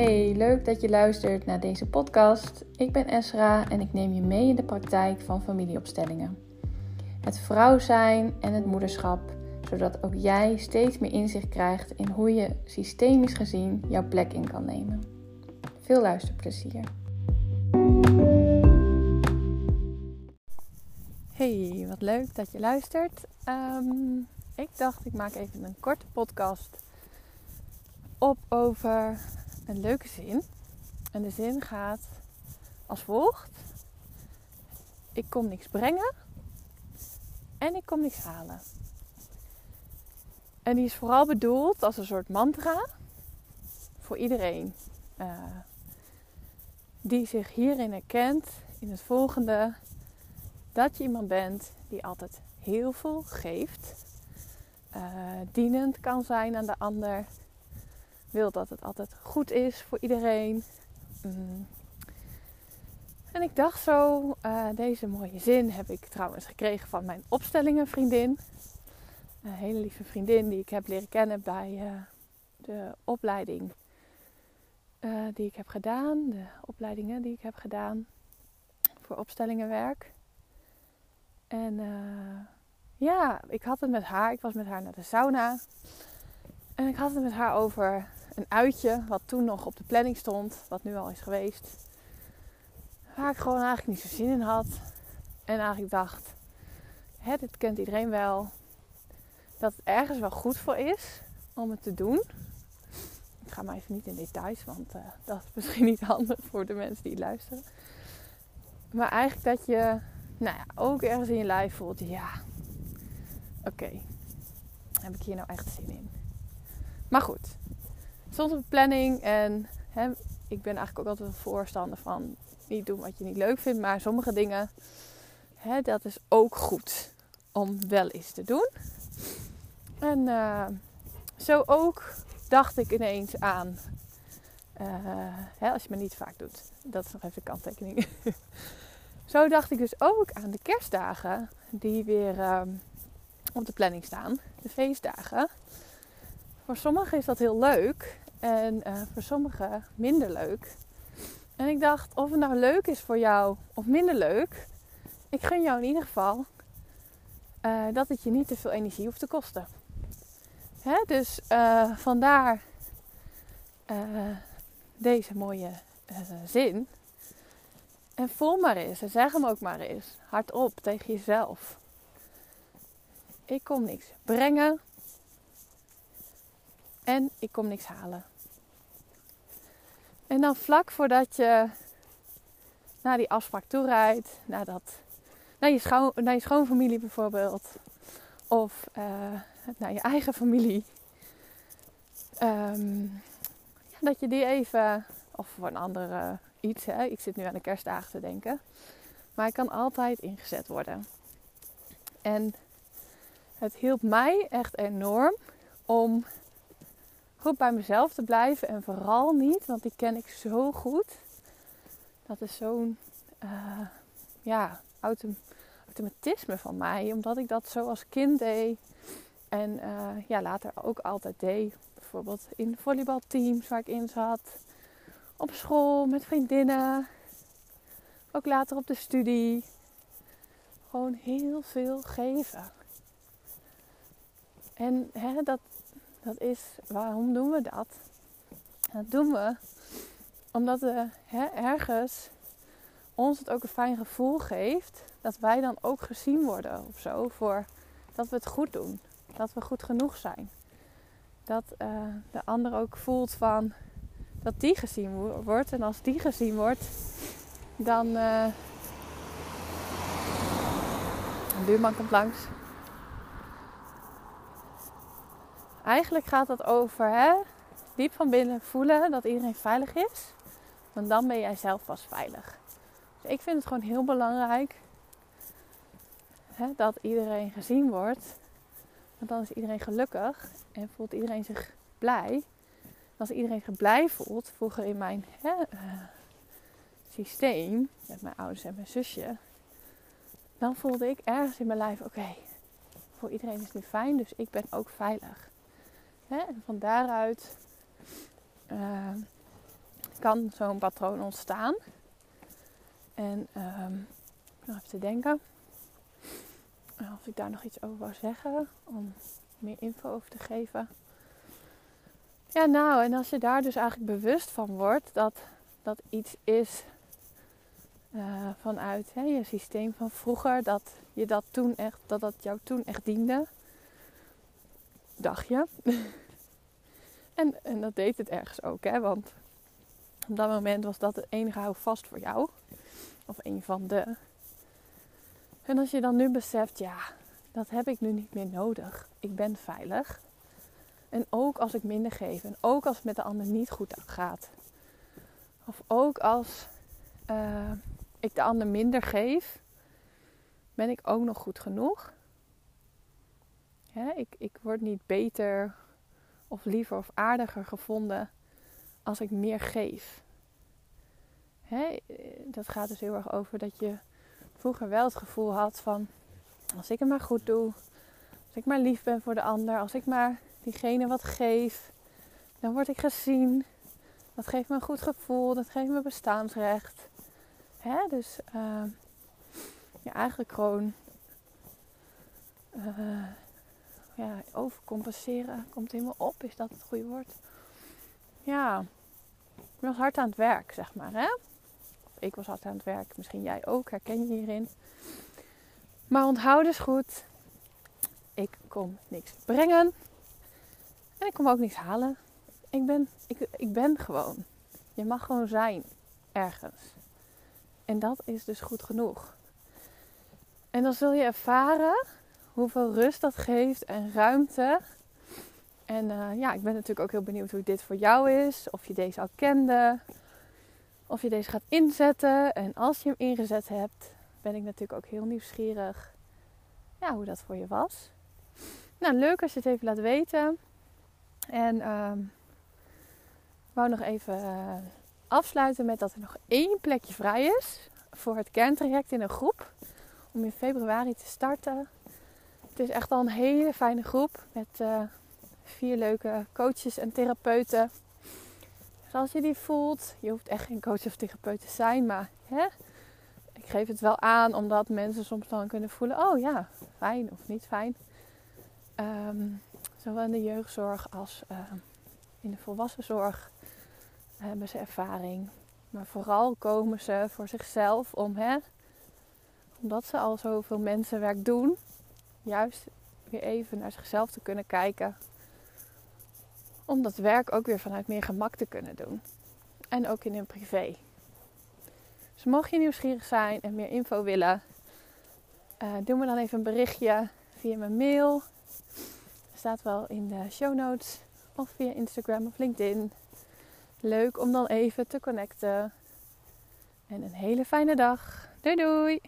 Hey, leuk dat je luistert naar deze podcast. Ik ben Esra en ik neem je mee in de praktijk van familieopstellingen. Het vrouw zijn en het moederschap, zodat ook jij steeds meer inzicht krijgt in hoe je systemisch gezien jouw plek in kan nemen. Veel luisterplezier. Hey, wat leuk dat je luistert. Ehm, ik dacht, ik maak even een korte podcast op over een leuke zin. En de zin gaat als volgt: Ik kom niks brengen en ik kom niks halen. En die is vooral bedoeld als een soort mantra voor iedereen uh, die zich hierin herkent in het volgende: dat je iemand bent die altijd heel veel geeft, uh, dienend kan zijn aan de ander wil dat het altijd goed is voor iedereen. Mm. En ik dacht zo, uh, deze mooie zin heb ik trouwens gekregen van mijn opstellingenvriendin. Een hele lieve vriendin die ik heb leren kennen bij uh, de opleiding uh, die ik heb gedaan. De opleidingen die ik heb gedaan voor opstellingenwerk. En ja, ik had het met haar. Ik was met haar naar de sauna. En ik had het met haar over een uitje, wat toen nog op de planning stond, wat nu al is geweest. Waar ik gewoon eigenlijk niet zo zin in had. En eigenlijk dacht, hè, dit kent iedereen wel. Dat het ergens wel goed voor is om het te doen. Ik ga maar even niet in details, want uh, dat is misschien niet handig voor de mensen die luisteren. Maar eigenlijk dat je nou ja, ook ergens in je lijf voelt, ja, oké, heb ik hier nou echt zin in? Maar goed, stond op de planning en hè, ik ben eigenlijk ook altijd een voorstander van niet doen wat je niet leuk vindt, maar sommige dingen, hè, dat is ook goed om wel eens te doen. En uh, zo ook dacht ik ineens aan, uh, hè, als je me niet vaak doet, dat is nog even kanttekening. zo dacht ik dus ook aan de kerstdagen die weer uh, op de planning staan, de feestdagen. Voor sommigen is dat heel leuk en uh, voor sommigen minder leuk. En ik dacht, of het nou leuk is voor jou of minder leuk, ik gun jou in ieder geval uh, dat het je niet te veel energie hoeft te kosten. Hè? Dus uh, vandaar deze mooie zin. En voel maar eens en zeg hem ook maar eens hardop tegen jezelf. Ik kom niks brengen en ik kom niks halen. En dan vlak voordat je naar die afspraak toe rijdt, naar, dat, naar, je, schoon, naar je schoonfamilie bijvoorbeeld, of uh, naar je eigen familie, um, ja, dat je die even, of voor een andere iets, hè, ik zit nu aan de kerstdagen te denken, maar hij kan altijd ingezet worden. En het hielp mij echt enorm om goed bij mezelf te blijven. En vooral niet, want die ken ik zo goed. Dat is zo'n uh, ja, automatisme van mij. Omdat ik dat zo als kind deed. En uh, ja, later ook altijd deed. Bijvoorbeeld in volleybalteams waar ik in zat. Op school met vriendinnen. Ook later op de studie. Gewoon heel veel geven. En hè, dat, dat is, waarom doen we dat? Dat doen we omdat we hè, ergens ons het ook een fijn gevoel geeft dat wij dan ook gezien worden of zo voor dat we het goed doen, dat we goed genoeg zijn. Dat uh, de ander ook voelt van dat die gezien wordt en als die gezien wordt, dan. Uh, een buurman komt langs. Eigenlijk gaat het over hè, diep van binnen voelen dat iedereen veilig is. Want dan ben jij zelf pas veilig. Dus ik vind het gewoon heel belangrijk hè, dat iedereen gezien wordt. Want dan is iedereen gelukkig en voelt iedereen zich blij. als iedereen zich blij voelt, vroeger in mijn hè, uh, systeem met mijn ouders en mijn zusje, dan voelde ik ergens in mijn lijf: oké, voor iedereen is het nu fijn, dus ik ben ook veilig. Hè? En van daaruit uh, kan zo'n patroon ontstaan. En um, nog even te denken. Of ik daar nog iets over wou zeggen. Om meer info over te geven. Ja, nou, en als je daar dus eigenlijk bewust van wordt dat dat iets is uh, vanuit hè, je systeem van vroeger, dat je dat toen echt, dat dat jou toen echt diende, dacht je. en, en dat deed het ergens ook, hè, want op dat moment was dat het enige houvast voor jou, of een van de. En als je dan nu beseft, ja, dat heb ik nu niet meer nodig. Ik ben veilig. En ook als ik minder geef. En ook als het met de ander niet goed gaat. Of ook als uh, ik de ander minder geef. Ben ik ook nog goed genoeg. ik, ik word niet beter of liever of aardiger gevonden als ik meer geef. dat gaat dus heel erg over dat je vroeger wel het gevoel had van als ik het maar goed doe, als ik maar lief ben voor de ander, als ik maar diegene wat geef, dan word ik gezien. Dat geeft me een goed gevoel, dat geeft me bestaansrecht. Hè? Dus ja, eigenlijk gewoon uh, ja, overcompenseren komt helemaal op. Is dat het goede woord? Ja, ik was hard aan het werk, zeg maar. Hè? Ik was hard aan het werk, misschien jij ook, herken je hierin. Maar onthoud dus goed, ik kom niks brengen en ik kom ook niks halen. Ik ben, ik, ik ben gewoon. Je mag gewoon zijn ergens. En dat is dus goed genoeg. En dan zul je ervaren hoeveel rust dat geeft en ruimte. En uh, ja, ik ben natuurlijk ook heel benieuwd hoe dit voor jou is. Of je deze al kende. Of je deze gaat inzetten. En als je hem ingezet hebt, ben ik natuurlijk ook heel nieuwsgierig ja, hoe dat voor je was. Nou, leuk als je het even laat weten. En uh, wou nog even uh, afsluiten met dat er nog één plekje vrij is voor het kerntraject in een groep. Om in februari te starten. Het is echt al een hele fijne groep met uh, vier leuke coaches en therapeuten. Dus als je die voelt, je hoeft echt geen coach of therapeut te zijn, maar hè, ik geef het wel aan omdat mensen soms dan kunnen voelen: oh ja, fijn of niet fijn. Um, zowel in de jeugdzorg als uh, in de volwassenzorg hebben ze ervaring. Maar vooral komen ze voor zichzelf om, hè, omdat ze al zoveel mensenwerk doen, juist weer even naar zichzelf te kunnen kijken. Om dat werk ook weer vanuit meer gemak te kunnen doen. En ook in hun privé. Dus mocht je nieuwsgierig zijn en meer info willen, uh, doe me dan even een berichtje via mijn mail. Staat wel in de show notes. Of via Instagram of LinkedIn. Leuk om dan even te connecten. En een hele fijne dag. Doei doei!